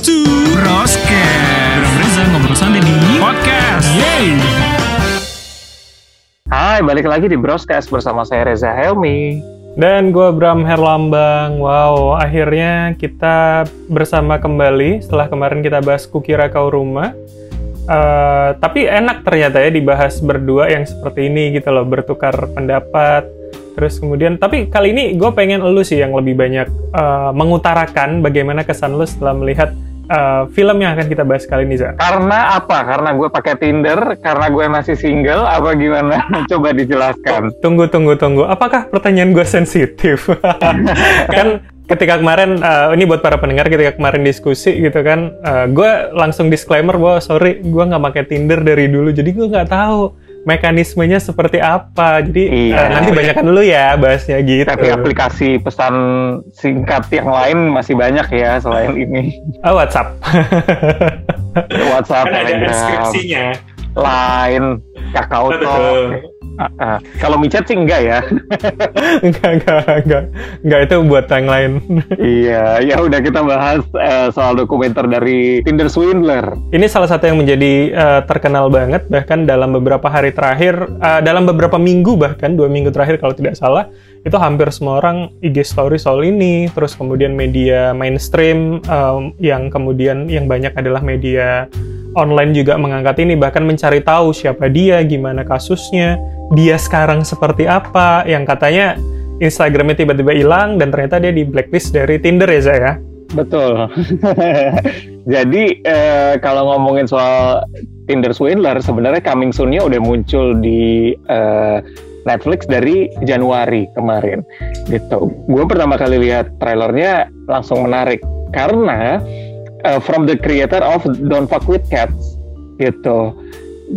to Broscast. Bram Reza ngobrol santai di podcast. Yeay. Hai, balik lagi di Broscast bersama saya Reza Helmi. Dan gue Bram Herlambang. Wow, akhirnya kita bersama kembali setelah kemarin kita bahas Kukira Kau Rumah. Uh, tapi enak ternyata ya dibahas berdua yang seperti ini gitu loh, bertukar pendapat, Terus kemudian, tapi kali ini gue pengen lu sih yang lebih banyak uh, mengutarakan bagaimana kesan lu setelah melihat uh, film yang akan kita bahas kali ini, Za. Karena apa? Karena gue pakai Tinder, karena gue masih single, apa gimana? Coba dijelaskan. Tunggu, tunggu, tunggu. Apakah pertanyaan gue sensitif? kan ketika kemarin, uh, ini buat para pendengar, ketika kemarin diskusi gitu kan, uh, gue langsung disclaimer bahwa sorry, gue nggak pakai Tinder dari dulu, jadi gue nggak tahu mekanismenya seperti apa. Jadi iya. uh, nanti banyakkan dulu ya bahasnya gitu. Tapi aplikasi pesan singkat yang lain masih banyak ya selain ini. Oh, WhatsApp. WhatsApp, Telegram, Line, Kakao Talk. Uh, kalau micet sih enggak ya. enggak, enggak, enggak. Enggak itu buat yang lain. iya, ya udah kita bahas uh, soal dokumenter dari Tinder Swindler. Ini salah satu yang menjadi uh, terkenal banget bahkan dalam beberapa hari terakhir, uh, dalam beberapa minggu bahkan dua minggu terakhir kalau tidak salah, itu hampir semua orang IG story soal ini, terus kemudian media mainstream um, yang kemudian yang banyak adalah media online juga mengangkat ini bahkan mencari tahu siapa dia, gimana kasusnya, dia sekarang seperti apa yang katanya Instagramnya tiba-tiba hilang dan ternyata dia di blacklist dari Tinder ya Zaya. Betul. Jadi eh, kalau ngomongin soal Tinder swindler sebenarnya coming soon-nya udah muncul di eh, Netflix dari Januari kemarin gitu. Gue pertama kali lihat trailernya langsung menarik karena uh, from the creator of Don't Fuck with Cats gitu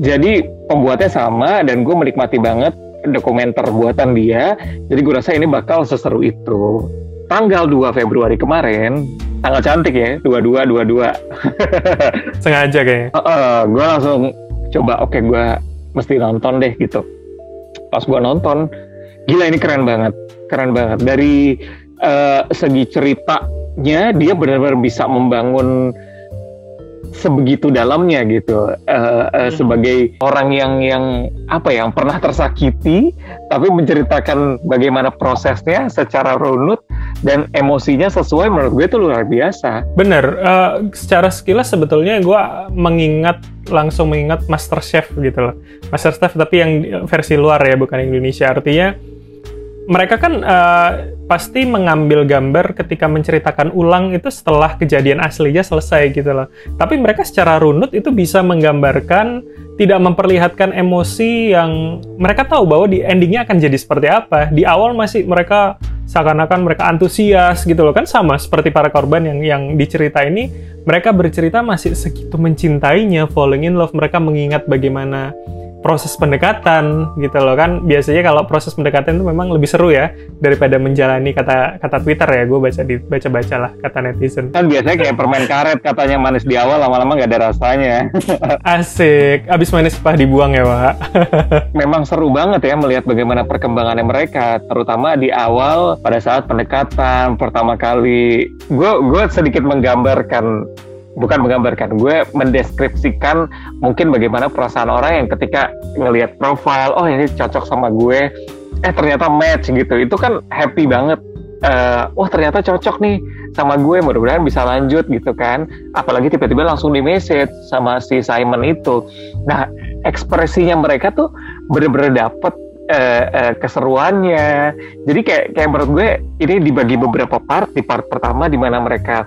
jadi pembuatnya sama dan gue menikmati banget dokumenter buatan dia. Jadi gue rasa ini bakal seseru itu. Tanggal 2 Februari kemarin tanggal cantik ya 22 22 sengaja kayaknya. Uh, uh, gue langsung coba oke okay, gue mesti nonton deh gitu. Pas gue nonton gila ini keren banget keren banget. Dari uh, segi ceritanya dia benar-benar bisa membangun sebegitu dalamnya gitu. Uh, uh, sebagai orang yang yang apa ya, yang pernah tersakiti tapi menceritakan bagaimana prosesnya secara runut dan emosinya sesuai menurut gue itu luar biasa. Bener, uh, secara sekilas sebetulnya gue mengingat langsung mengingat Master Chef gitu loh, Master Chef tapi yang versi luar ya bukan Indonesia. Artinya mereka kan uh, pasti mengambil gambar ketika menceritakan ulang itu setelah kejadian aslinya selesai gitu loh. Tapi mereka secara runut itu bisa menggambarkan, tidak memperlihatkan emosi yang mereka tahu bahwa di endingnya akan jadi seperti apa. Di awal masih mereka seakan-akan mereka antusias gitu loh kan sama seperti para korban yang yang dicerita ini mereka bercerita masih segitu mencintainya, falling in love, mereka mengingat bagaimana proses pendekatan gitu loh kan. Biasanya kalau proses pendekatan itu memang lebih seru ya daripada menjalani kata kata Twitter ya. Gue baca di baca baca lah kata netizen. Kan biasanya kayak permen karet katanya manis di awal lama-lama nggak ada rasanya. Asik. Abis manis pah dibuang ya pak memang seru banget ya melihat bagaimana perkembangannya mereka terutama di awal pada saat pendekatan pertama kali. Gue gue sedikit menggambarkan bukan menggambarkan, gue mendeskripsikan mungkin bagaimana perasaan orang yang ketika ngelihat profile, oh ini cocok sama gue, eh ternyata match gitu, itu kan happy banget. Uh, wah ternyata cocok nih sama gue, mudah-mudahan bisa lanjut gitu kan. Apalagi tiba-tiba langsung di message sama si Simon itu. Nah ekspresinya mereka tuh bener-bener dapet uh, uh, keseruannya. Jadi kayak kayak menurut gue ini dibagi beberapa part. Di part pertama di mana mereka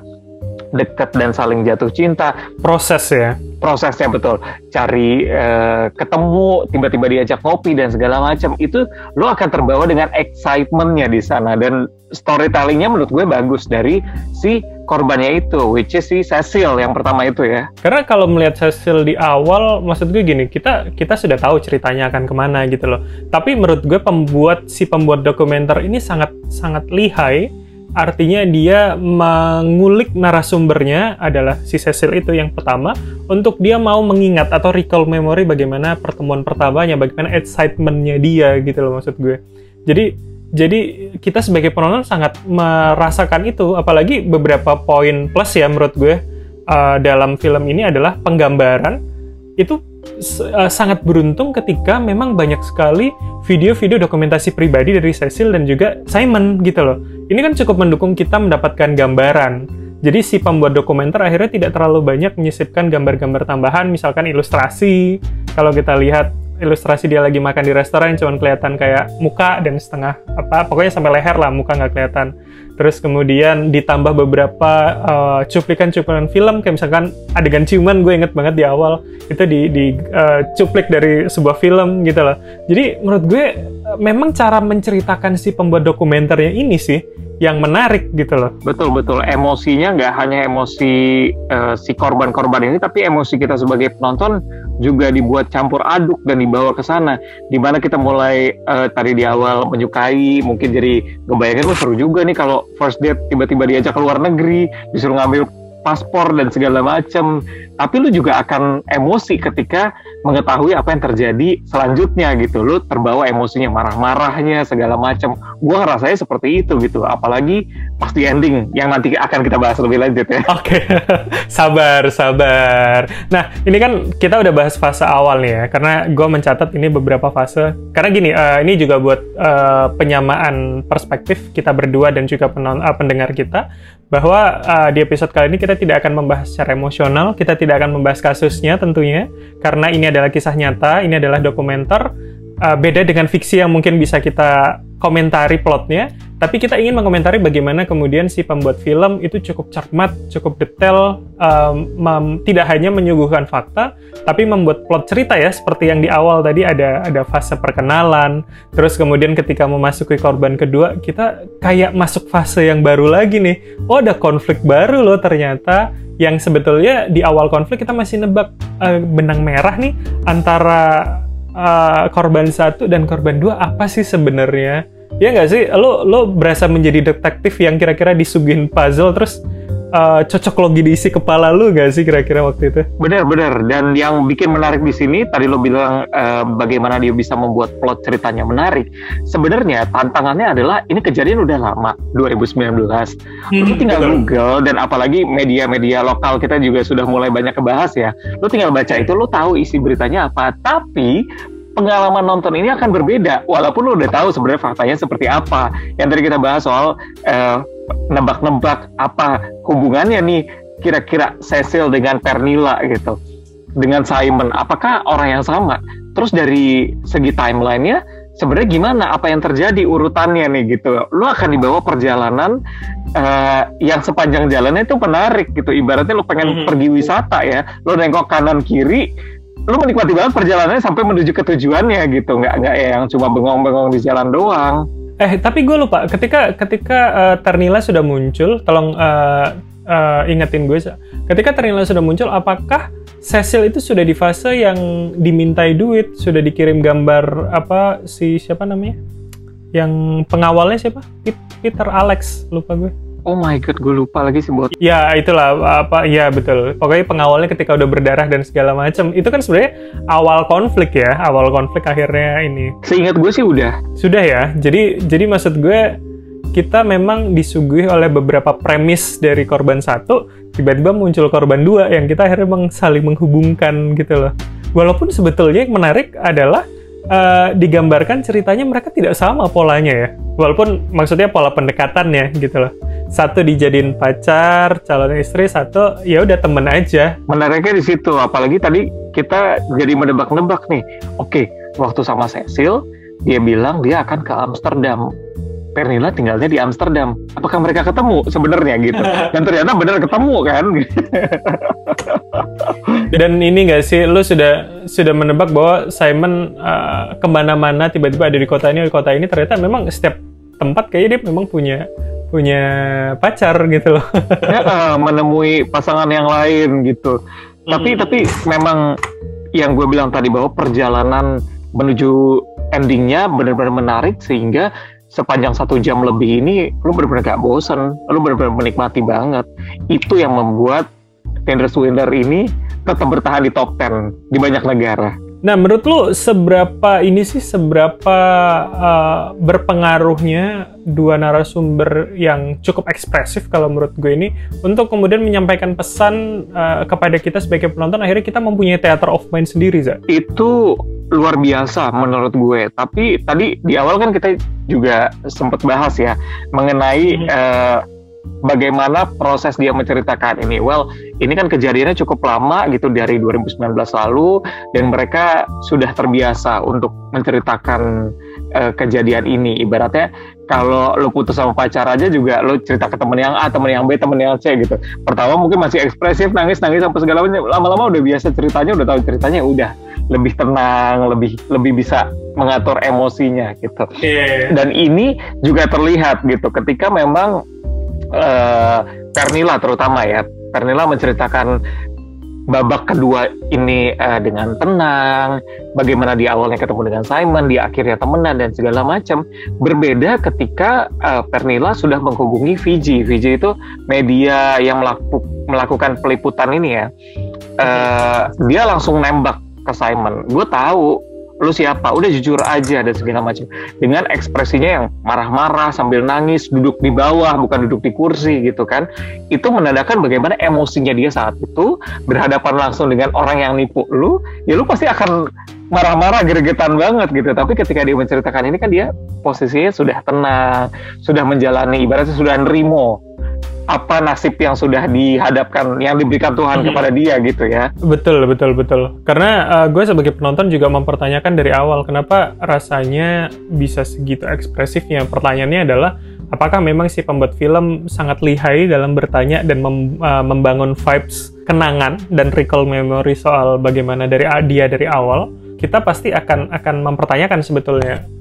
dekat dan saling jatuh cinta. Proses ya. Prosesnya betul. Cari uh, ketemu, tiba-tiba diajak ngopi dan segala macam. Itu lo akan terbawa dengan excitementnya di sana dan storytellingnya menurut gue bagus dari si korbannya itu, which is si Cecil yang pertama itu ya. Karena kalau melihat Cecil di awal, maksud gue gini, kita kita sudah tahu ceritanya akan ke mana gitu loh. Tapi menurut gue pembuat si pembuat dokumenter ini sangat sangat lihai Artinya dia mengulik narasumbernya adalah si Cecil itu yang pertama untuk dia mau mengingat atau recall memory bagaimana pertemuan pertamanya, bagaimana excitementnya dia gitu loh maksud gue. Jadi jadi kita sebagai penonton sangat merasakan itu, apalagi beberapa poin plus ya menurut gue uh, dalam film ini adalah penggambaran itu uh, sangat beruntung ketika memang banyak sekali video-video dokumentasi pribadi dari Cecil dan juga Simon gitu loh. Ini kan cukup mendukung kita mendapatkan gambaran. Jadi si pembuat dokumenter akhirnya tidak terlalu banyak menyisipkan gambar-gambar tambahan, misalkan ilustrasi. Kalau kita lihat ilustrasi dia lagi makan di restoran cuma kelihatan kayak muka dan setengah apa pokoknya sampai leher lah muka nggak kelihatan terus kemudian ditambah beberapa uh, cuplikan-cuplikan film kayak misalkan adegan ciuman gue inget banget di awal itu di, di uh, cuplik dari sebuah film gitu loh jadi menurut gue memang cara menceritakan si pembuat dokumenternya ini sih yang menarik gitu loh. Betul betul emosinya nggak hanya emosi uh, si korban-korban ini tapi emosi kita sebagai penonton juga dibuat campur aduk dan dibawa ke sana. Di mana kita mulai uh, tadi di awal menyukai mungkin jadi ngebayangin oh seru juga nih kalau first date tiba-tiba diajak ke luar negeri disuruh ngambil paspor dan segala macam. Tapi lu juga akan emosi ketika mengetahui apa yang terjadi selanjutnya gitu. Lu terbawa emosinya, marah-marahnya segala macam. Gua rasanya seperti itu gitu. Apalagi pas di ending yang nanti akan kita bahas lebih lanjut ya. Oke, okay. sabar, sabar. Nah, ini kan kita udah bahas fase awal nih ya, karena gue mencatat ini beberapa fase. Karena gini, uh, ini juga buat uh, penyamaan perspektif kita berdua dan juga penon uh, pendengar kita bahwa uh, di episode kali ini kita tidak akan membahas secara emosional, kita tidak akan membahas kasusnya tentunya, karena ini adalah kisah nyata, ini adalah dokumenter, uh, beda dengan fiksi yang mungkin bisa kita komentari plotnya, tapi kita ingin mengomentari bagaimana kemudian si pembuat film itu cukup cermat, cukup detail, um, tidak hanya menyuguhkan fakta, tapi membuat plot cerita ya, seperti yang di awal tadi ada ada fase perkenalan, terus kemudian ketika memasuki korban kedua, kita kayak masuk fase yang baru lagi nih. Oh, ada konflik baru loh ternyata, yang sebetulnya di awal konflik kita masih nebak uh, benang merah nih antara uh, korban satu dan korban dua apa sih sebenarnya? Ya nggak sih? Lo lo berasa menjadi detektif yang kira-kira disuguhin puzzle terus uh, cocok logi di isi kepala lu gak sih kira-kira waktu itu? Benar-benar. Dan yang bikin menarik di sini, tadi lo bilang uh, bagaimana dia bisa membuat plot ceritanya menarik. Sebenarnya tantangannya adalah ini kejadian udah lama, 2019. Hmm, lu tinggal betul. Google dan apalagi media-media lokal kita juga sudah mulai banyak kebahas ya. Lu tinggal baca itu, lu tahu isi beritanya apa. Tapi pengalaman nonton ini akan berbeda walaupun lo udah tahu sebenarnya faktanya seperti apa yang tadi kita bahas soal uh, nebak-nebak apa hubungannya nih kira-kira Cecil dengan Pernilla gitu dengan Simon? Apakah orang yang sama? Terus dari segi timelinenya sebenarnya gimana? Apa yang terjadi urutannya nih gitu? Lo akan dibawa perjalanan uh, yang sepanjang jalannya itu menarik gitu. Ibaratnya lo pengen mm -hmm. pergi wisata ya. Lo nengok kanan kiri lu menikmati banget perjalanannya sampai menuju ke tujuannya gitu. Nggak nggak ya yang cuma bengong-bengong di jalan doang eh tapi gue lupa. Ketika ketika uh, Ternila sudah muncul tolong uh, uh, ingetin gue ketika Ternila sudah muncul apakah Cecil itu sudah di fase yang dimintai duit sudah dikirim gambar apa si siapa namanya? Yang pengawalnya siapa? Peter Alex lupa gue Oh my god, gue lupa lagi sih buat. Ya itulah apa ya betul. Pokoknya pengawalnya ketika udah berdarah dan segala macam itu kan sebenarnya awal konflik ya, awal konflik akhirnya ini. Seingat gue sih udah. Sudah ya. Jadi jadi maksud gue kita memang disuguhi oleh beberapa premis dari korban satu, tiba-tiba muncul korban dua yang kita akhirnya memang saling menghubungkan gitu loh. Walaupun sebetulnya yang menarik adalah uh, digambarkan ceritanya mereka tidak sama polanya ya. Walaupun maksudnya pola pendekatannya gitu loh satu dijadiin pacar calon istri satu ya udah temen aja menariknya di situ apalagi tadi kita jadi menebak-nebak nih oke waktu sama Cecil dia bilang dia akan ke Amsterdam Pernilla tinggalnya di Amsterdam. Apakah mereka ketemu sebenarnya gitu? Dan ternyata benar ketemu kan? Dan ini nggak sih, lu sudah sudah menebak bahwa Simon uh, ke mana-mana tiba-tiba ada di kota ini, di kota ini ternyata memang setiap tempat kayaknya dia memang punya punya pacar gitu loh. ya, menemui pasangan yang lain gitu. Hmm. Tapi tapi memang yang gue bilang tadi bahwa perjalanan menuju endingnya benar-benar menarik sehingga sepanjang satu jam lebih ini lu benar-benar gak bosen, lu benar-benar menikmati banget. Itu yang membuat Tender Swindler ini tetap bertahan di top 10 di banyak negara. Nah, menurut lu seberapa ini sih seberapa uh, berpengaruhnya dua narasumber yang cukup ekspresif kalau menurut gue ini untuk kemudian menyampaikan pesan uh, kepada kita sebagai penonton akhirnya kita mempunyai theater of mind sendiri, Za? Itu luar biasa menurut gue. Tapi tadi di awal kan kita juga sempat bahas ya mengenai hmm. uh, bagaimana proses dia menceritakan ini. Well, ini kan kejadiannya cukup lama gitu dari 2019 lalu dan mereka sudah terbiasa untuk menceritakan uh, kejadian ini. Ibaratnya kalau lo putus sama pacar aja juga lo cerita ke temen yang A, temen yang B, temen yang C gitu. Pertama mungkin masih ekspresif, nangis, nangis sampai segala macam. Lama-lama udah biasa ceritanya, udah tahu ceritanya, udah lebih tenang, lebih lebih bisa mengatur emosinya gitu. Yeah. Dan ini juga terlihat gitu ketika memang uh, Pernila terutama ya Pernila menceritakan babak kedua ini uh, dengan tenang, bagaimana di awalnya ketemu dengan Simon, di akhirnya temenan dan segala macam. Berbeda ketika uh, Pernila sudah menghubungi Fiji. Fiji itu media yang melaku, melakukan peliputan ini ya. Uh, dia langsung nembak ke Simon. Gue tahu lu siapa? Udah jujur aja dan segala macam. Dengan ekspresinya yang marah-marah sambil nangis duduk di bawah bukan duduk di kursi gitu kan itu menandakan bagaimana emosinya dia saat itu berhadapan langsung dengan orang yang nipu lu ya lu pasti akan marah-marah gregetan banget gitu. Tapi ketika dia menceritakan ini kan dia posisinya sudah tenang sudah menjalani ibaratnya sudah nerimo apa nasib yang sudah dihadapkan yang diberikan Tuhan hmm. kepada dia gitu ya. Betul betul betul. Karena uh, gue sebagai penonton juga mempertanyakan dari awal kenapa rasanya bisa segitu ekspresifnya. Pertanyaannya adalah apakah memang si pembuat film sangat lihai dalam bertanya dan mem, uh, membangun vibes kenangan dan recall memory soal bagaimana dari dia dari awal. Kita pasti akan akan mempertanyakan sebetulnya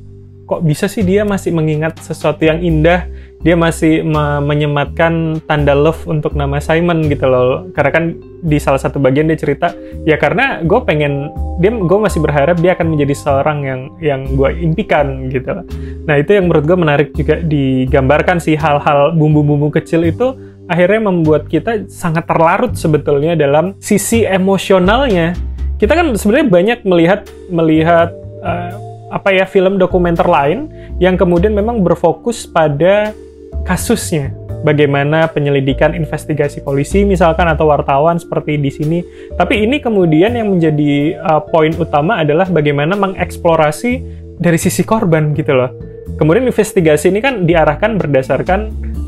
kok bisa sih dia masih mengingat sesuatu yang indah? Dia masih me menyematkan tanda love untuk nama Simon gitu loh. Karena kan di salah satu bagian dia cerita ya karena gue pengen dia gue masih berharap dia akan menjadi seorang yang yang gue impikan gitu. Nah itu yang menurut gue menarik juga digambarkan sih hal-hal bumbu-bumbu kecil itu akhirnya membuat kita sangat terlarut sebetulnya dalam sisi emosionalnya. Kita kan sebenarnya banyak melihat melihat uh, apa ya film dokumenter lain yang kemudian memang berfokus pada kasusnya bagaimana penyelidikan investigasi polisi misalkan atau wartawan seperti di sini. Tapi ini kemudian yang menjadi uh, poin utama adalah bagaimana mengeksplorasi dari sisi korban gitu loh. Kemudian investigasi ini kan diarahkan berdasarkan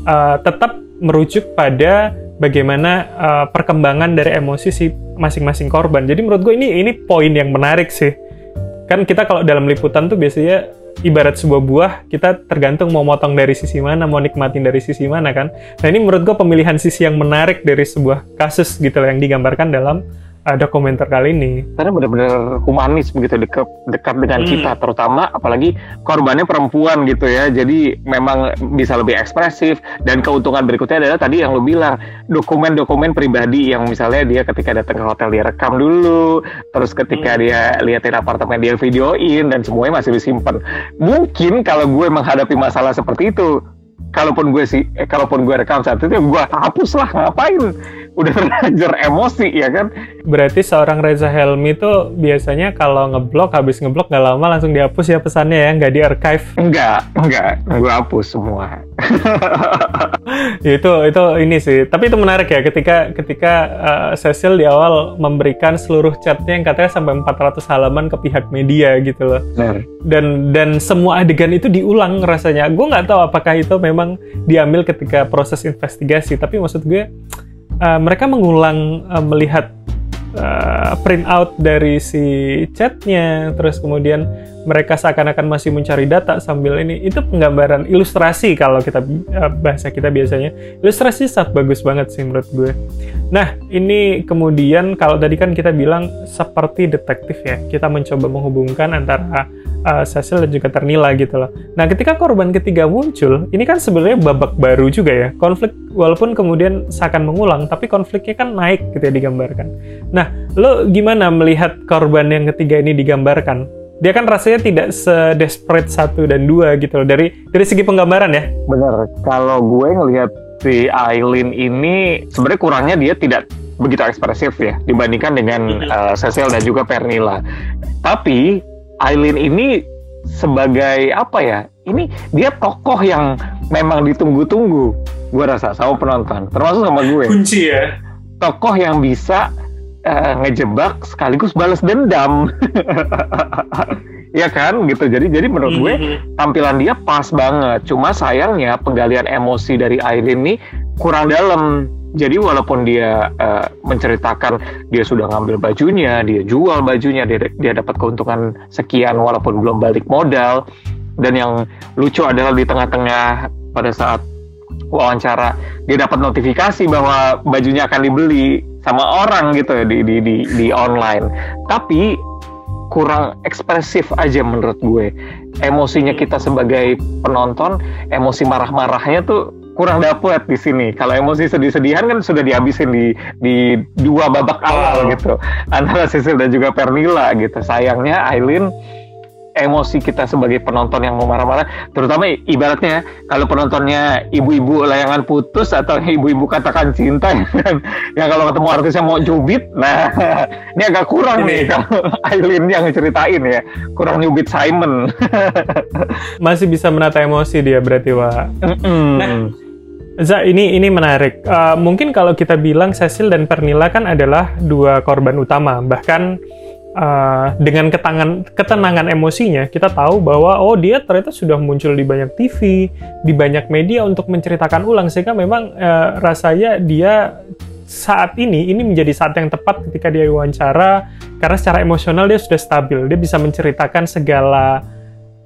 uh, tetap merujuk pada bagaimana uh, perkembangan dari emosi si masing-masing korban. Jadi menurut gue ini ini poin yang menarik sih kan kita kalau dalam liputan tuh biasanya ibarat sebuah buah kita tergantung mau motong dari sisi mana mau nikmatin dari sisi mana kan. Nah ini menurut gue pemilihan sisi yang menarik dari sebuah kasus gitu loh yang digambarkan dalam ada komentar kali ini. Karena benar-benar humanis begitu dekat dekat dengan hmm. kita, terutama apalagi korbannya perempuan gitu ya. Jadi memang bisa lebih ekspresif dan keuntungan berikutnya adalah tadi yang lo bilang dokumen-dokumen pribadi yang misalnya dia ketika datang ke hotel dia rekam dulu, terus ketika hmm. dia liatin apartemen dia videoin dan semuanya masih disimpan. Mungkin kalau gue menghadapi masalah seperti itu, kalaupun gue sih eh, kalaupun gue rekam saat itu ya gue hapus lah ngapain udah terlanjur emosi ya kan? Berarti seorang Reza Helmi itu biasanya kalau ngeblok habis ngeblok gak lama langsung dihapus ya pesannya ya nggak di archive. Enggak enggak gue hapus semua. Ya, itu itu ini sih. Tapi itu menarik ya ketika ketika uh, Cecil di awal memberikan seluruh chatnya yang katanya sampai 400 halaman ke pihak media gitu loh. Benar. dan dan semua adegan itu diulang rasanya. Gue nggak tahu apakah itu memang diambil ketika proses investigasi tapi maksud gue uh, mereka mengulang uh, melihat uh, print out dari si chatnya, terus kemudian mereka seakan-akan masih mencari data sambil ini. Itu penggambaran ilustrasi kalau kita bahasa kita biasanya. Ilustrasi sangat bagus banget sih menurut gue. Nah, ini kemudian kalau tadi kan kita bilang seperti detektif ya, kita mencoba menghubungkan antara uh, Cecil dan juga Ternila gitu loh. Nah, ketika korban ketiga muncul, ini kan sebenarnya babak baru juga ya. Konflik walaupun kemudian seakan mengulang, tapi konfliknya kan naik gitu ya digambarkan. Nah, lo gimana melihat korban yang ketiga ini digambarkan? Dia kan rasanya tidak sedesperate satu dan dua gitu loh dari dari segi penggambaran ya. Bener. Kalau gue ngelihat si Aileen ini sebenarnya kurangnya dia tidak begitu ekspresif ya dibandingkan dengan uh, Cecil dan juga Pernilla. Tapi Aileen ini sebagai apa ya? Ini dia tokoh yang memang ditunggu-tunggu. Gue rasa sama penonton, termasuk sama gue. Kunci ya. Tokoh yang bisa uh, ngejebak sekaligus balas dendam. ya kan gitu jadi jadi menurut gue Mhm. tampilan dia pas banget cuma sayangnya penggalian emosi dari Aileen nih kurang dalam jadi walaupun dia eh, menceritakan dia sudah ngambil bajunya dia jual bajunya dia dia dapat keuntungan sekian walaupun belum balik modal. Dan yang lucu adalah di tengah-tengah pada saat wawancara dia dapat notifikasi bahwa bajunya akan dibeli sama orang gitu di di di, di online. Tapi kurang ekspresif aja menurut gue. Emosinya kita sebagai penonton emosi marah-marahnya tuh kurang dapet di sini. Kalau emosi sedih-sedihan kan sudah dihabisin di di dua babak awal gitu. Antara Cecil dan juga Pernilla gitu. Sayangnya Aileen emosi kita sebagai penonton yang mau marah-marah terutama ibaratnya kalau penontonnya ibu-ibu layangan putus atau ibu-ibu katakan cinta kan? Yang kalau ketemu artisnya mau cubit nah ini agak kurang Ini. nih kalau Aileen yang ceritain ya. Kurang nyubit Simon. Masih bisa menata emosi dia berarti, Wak. Mm-mm. Nah, Za, ini ini menarik. Uh, mungkin kalau kita bilang Cecil dan Pernilla kan adalah dua korban utama, bahkan uh, dengan ketangan, ketenangan emosinya, kita tahu bahwa oh dia ternyata sudah muncul di banyak TV, di banyak media untuk menceritakan ulang, sehingga memang uh, rasanya dia saat ini ini menjadi saat yang tepat ketika dia wawancara. Karena secara emosional dia sudah stabil, dia bisa menceritakan segala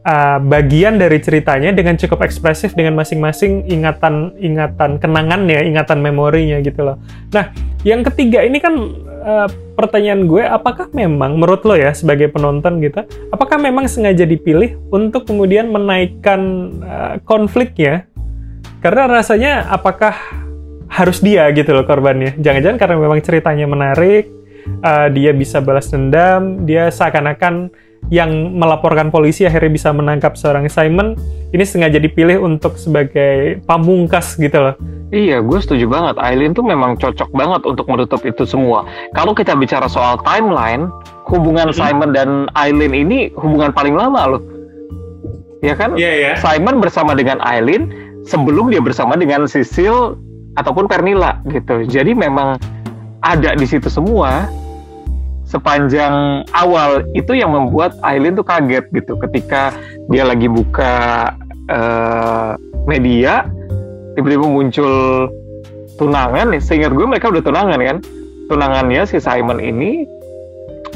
uh, bagian dari ceritanya dengan cukup ekspresif dengan masing-masing ingatan-ingatan kenangannya, ingatan memorinya gitu loh. Nah, yang ketiga ini kan uh, pertanyaan gue, apakah memang menurut lo ya sebagai penonton gitu, apakah memang sengaja dipilih untuk kemudian menaikkan uh, konfliknya? Karena rasanya apakah harus dia gitu loh korbannya? Jangan-jangan karena memang ceritanya menarik, uh, dia bisa balas dendam, dia seakan-akan yang melaporkan polisi akhirnya bisa menangkap seorang Simon ini sengaja dipilih untuk sebagai pamungkas gitu loh. Iya, gue setuju banget. Aileen tuh memang cocok banget untuk menutup itu semua. Kalau kita bicara soal timeline, hubungan Mhm. Simon dan Aileen ini hubungan paling lama loh. Ya kan? Iya ya. Simon bersama dengan Aileen sebelum dia bersama dengan Cecil ataupun Pernilla gitu. Jadi memang ada di situ semua sepanjang awal itu yang membuat Aileen tuh kaget gitu. Ketika dia lagi buka eh, media tiba-tiba muncul tunangan. Seingat gue mereka udah tunangan kan? Tunangannya si Simon ini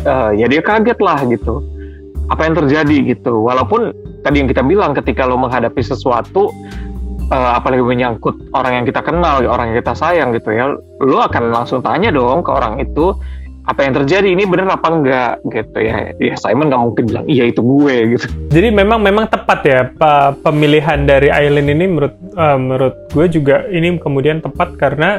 eh, ya dia kaget lah gitu. Apa yang terjadi gitu. Walaupun tadi yang kita bilang ketika lo menghadapi sesuatu eh, apalagi menyangkut orang yang kita kenal orang yang kita sayang gitu ya lo akan langsung tanya dong ke orang itu apa yang terjadi? Ini bener apa enggak? Gitu ya. Ya Simon nggak mungkin bilang iya itu gue gitu. Jadi memang memang tepat ya pemilihan dari Aileen ini menurut eh, menurut gue juga ini kemudian tepat karena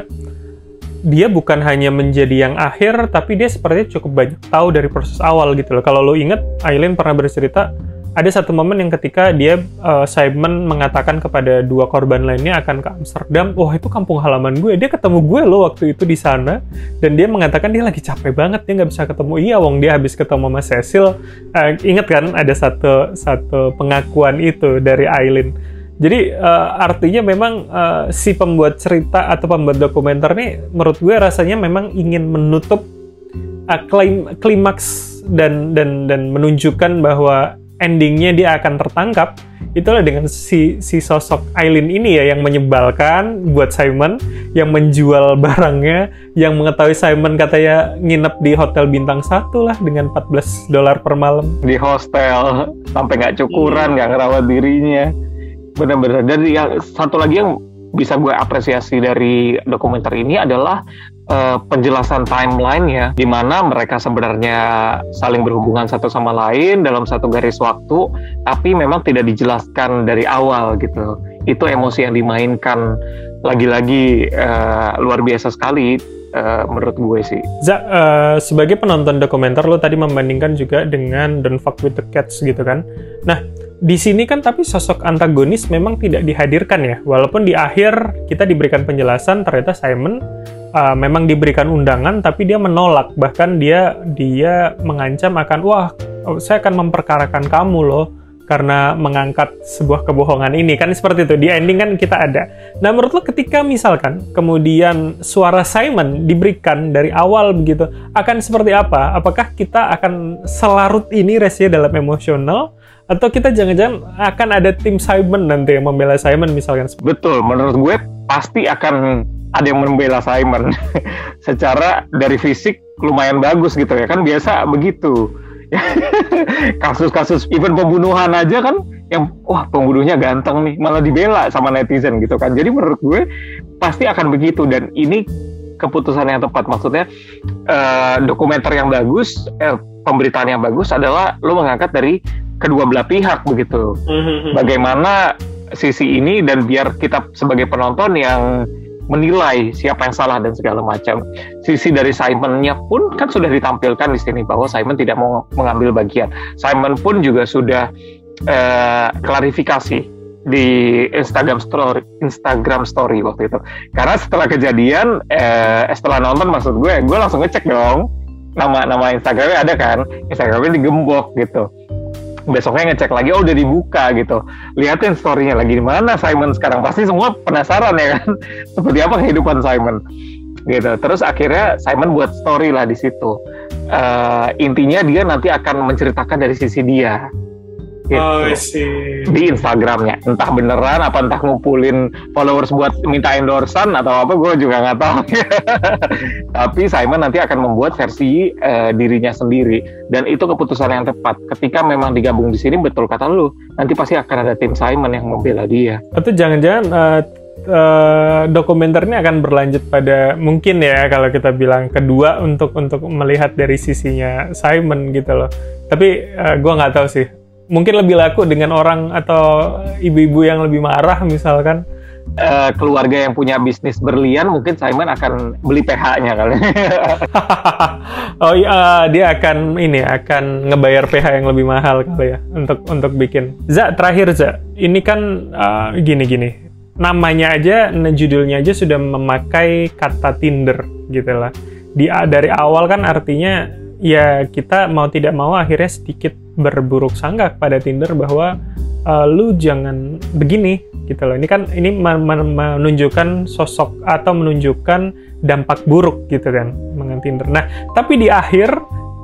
dia bukan hanya menjadi yang akhir tapi dia sepertinya cukup banyak tahu dari proses awal gitu loh. Kalau lo inget Aileen pernah bercerita ada satu momen yang ketika dia eh, Simon mengatakan kepada dua korban lainnya akan ke Amsterdam, wah itu kampung halaman gue. Dia ketemu gue loh waktu itu di sana dan dia mengatakan dia lagi capek banget dia nggak bisa ketemu. Iya, wong dia habis ketemu sama Cecil. Eh, ingat kan ada satu satu pengakuan itu dari Aileen. Jadi eh, artinya memang eh, si pembuat cerita atau pembuat dokumenter ini menurut gue rasanya memang ingin menutup uh, klaim klimaks dan dan dan menunjukkan bahwa endingnya dia akan tertangkap itulah dengan si si sosok Aileen ini ya yang menyebalkan buat Simon yang menjual barangnya yang mengetahui Simon katanya nginep di hotel bintang satu lah dengan 14 dolar per malam. Di hostel sampai nggak cukuran nggak ngerawat dirinya. Benar-benar. Dan yang satu lagi yang bisa gue apresiasi dari dokumenter ini adalah eh, penjelasan timeline ya di mana mereka sebenarnya saling berhubungan satu sama lain dalam satu garis waktu tapi memang tidak dijelaskan dari awal gitu itu emosi yang dimainkan lagi-lagi eh, luar biasa sekali eh, menurut gue sih Za, eh, sebagai penonton dokumenter lo tadi membandingkan juga dengan Don't Fuck With The Cats gitu kan. Nah, di sini kan tapi sosok antagonis memang tidak dihadirkan ya. Walaupun di akhir kita diberikan penjelasan ternyata Simon uh, memang diberikan undangan tapi dia menolak bahkan dia dia mengancam akan wah saya akan memperkarakan kamu loh karena mengangkat sebuah kebohongan ini kan seperti itu di ending kan kita ada. Nah menurut lo ketika misalkan kemudian suara Simon diberikan dari awal begitu akan seperti apa? Apakah kita akan selarut ini resnya dalam emosional atau kita jangan-jangan akan ada tim Simon nanti yang membela Simon misalkan? Betul, menurut gue pasti akan ada yang membela Simon secara dari fisik lumayan bagus gitu ya. Kan biasa begitu. Kasus-kasus even pembunuhan aja kan yang wah pembunuhnya ganteng nih malah dibela sama netizen gitu kan. Jadi menurut gue pasti akan begitu. Dan ini keputusan yang tepat. Maksudnya uh, dokumenter yang bagus eh, pemberitaan yang bagus adalah lo mengangkat dari kedua belah pihak begitu. Mm-hmm. bagaimana sisi ini dan biar kita sebagai penonton yang menilai siapa yang salah dan segala macam. Sisi dari Simonnya pun kan sudah ditampilkan di sini bahwa Simon tidak mau mengambil bagian. Simon pun juga sudah uh, klarifikasi di Instagram story Instagram story waktu itu. Karena setelah kejadian, eh, setelah nonton maksud gue, gue langsung ngecek dong nama nama Instagramnya ada kan, Instagramnya digembok gitu besoknya ngecek lagi oh udah dibuka gitu. Liatin storynya lagi di mana Simon sekarang. Pasti semua penasaran ya kan? Seperti apa kehidupan Simon? Gitu. Terus akhirnya Simon buat story lah di situ. Uh, intinya dia nanti akan menceritakan dari sisi dia gitu. Oh, di Instagramnya. Entah beneran apa entah ngumpulin followers buat minta endorsan atau apa gue juga nggak tahu. Tapi Simon nanti akan membuat versi uh, dirinya sendiri. Dan itu keputusan yang tepat. Ketika memang digabung di sini betul kata lu. Nanti pasti akan ada tim Simon yang membela dia. Atau jangan-jangan uh, uh, dokumenter ini akan berlanjut pada mungkin ya kalau kita bilang kedua untuk untuk melihat dari sisinya Simon gitu loh. Tapi uh, gue nggak tahu sih mungkin lebih laku dengan orang atau ibu-ibu yang lebih marah misalkan uh, keluarga yang punya bisnis berlian mungkin Simon akan beli PH-nya kali. oh iya dia akan ini akan ngebayar PH yang lebih mahal kali ya untuk untuk bikin. Za terakhir Za ini kan uh, gini gini namanya aja judulnya aja sudah memakai kata Tinder gitu lah. Di dari awal kan artinya ya kita mau tidak mau akhirnya sedikit berburuk sangka pada Tinder bahwa uh, lu jangan begini gitu loh. Ini kan ini menunjukkan sosok atau menunjukkan dampak buruk gitu kan dengan Tinder. Nah, tapi di akhir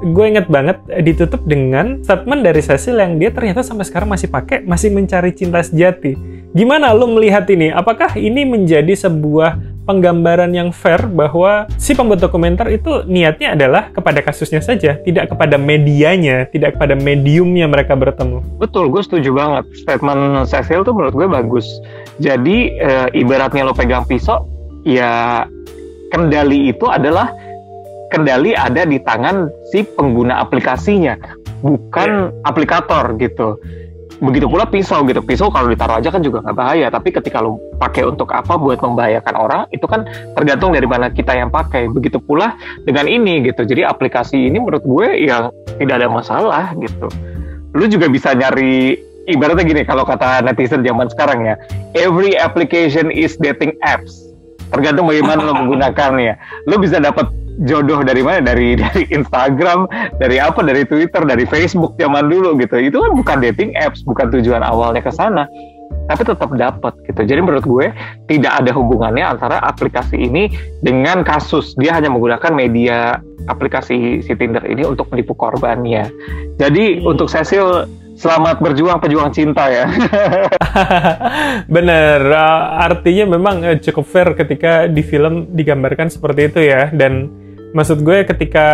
gue inget banget ditutup dengan statement dari Cecil yang dia ternyata sampai sekarang masih pakai, masih mencari cinta sejati. Gimana lo melihat ini? Apakah ini menjadi sebuah penggambaran yang fair bahwa si pembuat dokumenter itu niatnya adalah kepada kasusnya saja, tidak kepada medianya, tidak kepada mediumnya mereka bertemu. Betul, gue setuju banget. Statement Cecil tuh menurut gue bagus. Jadi e, ibaratnya lo pegang pisau, ya kendali itu adalah kendali ada di tangan si pengguna aplikasinya, bukan yeah. aplikator gitu. Begitu pula pisau gitu. Pisau kalau ditaruh aja kan juga nggak bahaya, tapi ketika lo pakai untuk apa buat membahayakan orang, itu kan tergantung dari mana kita yang pakai. Begitu pula dengan ini gitu. Jadi aplikasi ini menurut gue yang tidak ada masalah gitu. Lu juga bisa nyari ibaratnya gini kalau kata netizen zaman sekarang ya, every application is dating apps tergantung bagaimana lo menggunakannya. Lo bisa dapat jodoh dari mana? Dari dari Instagram dari apa? Dari Twitter dari Facebook zaman dulu gitu. Itu kan bukan dating apps bukan tujuan awalnya ke sana. Tapi tetap dapat gitu. Jadi menurut gue tidak ada hubungannya antara aplikasi ini dengan kasus. Dia hanya menggunakan media aplikasi si Tinder ini untuk menipu korbannya. Jadi hmm. untuk Cecil Selamat berjuang pejuang cinta ya. Bener, artinya memang uh, cukup fair ketika di film digambarkan seperti itu ya. Dan maksud gue ketika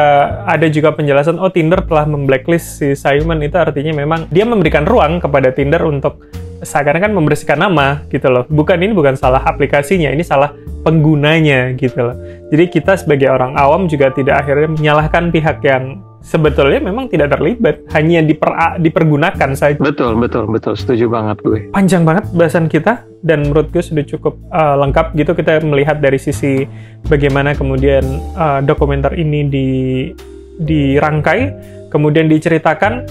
ada juga penjelasan oh Tinder telah memblacklist si Simon itu artinya memang dia memberikan ruang kepada Tinder untuk seakan kan membersihkan nama gitu loh. Bukan ini bukan salah aplikasinya, ini salah penggunanya gitu loh. Jadi kita sebagai orang awam juga tidak akhirnya menyalahkan pihak yang sebetulnya memang tidak terlibat, hanya diper, dipergunakan saja. Betul, betul, betul. Setuju banget gue. Panjang banget bahasan kita dan menurut gue sudah cukup uh, lengkap gitu kita melihat dari sisi bagaimana kemudian uh, dokumenter ini di dirangkai, kemudian diceritakan.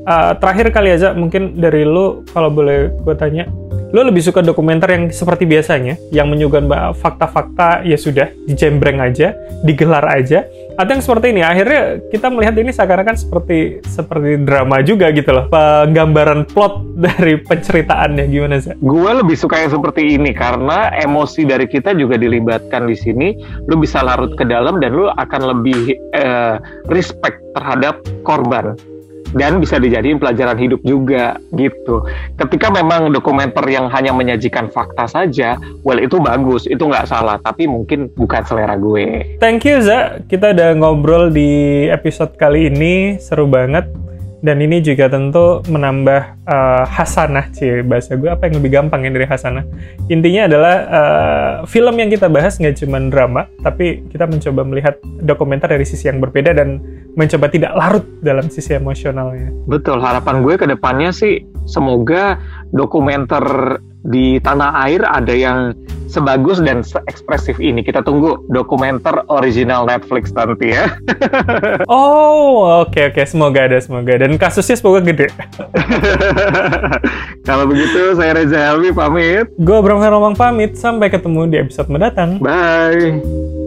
Uh, terakhir kali aja mungkin dari lu kalau boleh gue tanya, lo lebih suka dokumenter yang seperti biasanya, yang menyuguhkan fakta-fakta ya sudah dijembreng aja, digelar aja, atau yang seperti ini akhirnya kita melihat ini seakan-akan seperti seperti drama juga gitu loh, penggambaran plot dari penceritaannya gimana sih? Gue lebih suka yang seperti ini karena emosi dari kita juga dilibatkan di sini. Lu bisa larut ke dalam dan lu akan lebih eh, respect terhadap korban dan bisa dijadiin pelajaran hidup juga gitu. Ketika memang dokumenter yang hanya menyajikan fakta saja, well itu bagus, itu nggak salah, tapi mungkin bukan selera gue. Thank you Za, kita udah ngobrol di episode kali ini, seru banget. Dan ini juga tentu menambah eh, hasanah, sih bahasa gue apa yang lebih gampang ya dari hasanah. Intinya adalah eh, film yang kita bahas nggak cuma drama, tapi kita mencoba melihat dokumenter dari sisi yang berbeda dan mencoba tidak larut dalam sisi emosionalnya. Betul, harapan gue ke depannya sih semoga dokumenter di tanah air ada yang sebagus dan seekspresif ini. Kita tunggu dokumenter original Netflix nanti ya. Oh, oke oke, semoga ada, semoga. Dan kasusnya semoga gede. Kalau begitu saya Reza Helmi pamit. Gue Bram Heromang pamit, sampai ketemu di episode mendatang. Bye.